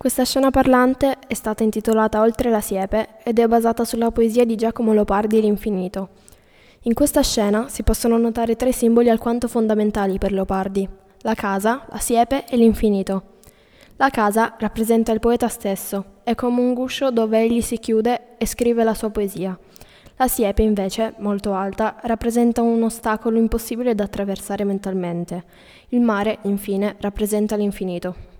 Questa scena parlante è stata intitolata Oltre la siepe ed è basata sulla poesia di Giacomo Lopardi L'infinito. In questa scena si possono notare tre simboli alquanto fondamentali per Lopardi, la casa, la siepe e l'infinito. La casa rappresenta il poeta stesso, è come un guscio dove egli si chiude e scrive la sua poesia. La siepe, invece, molto alta, rappresenta un ostacolo impossibile da attraversare mentalmente. Il mare, infine, rappresenta l'infinito.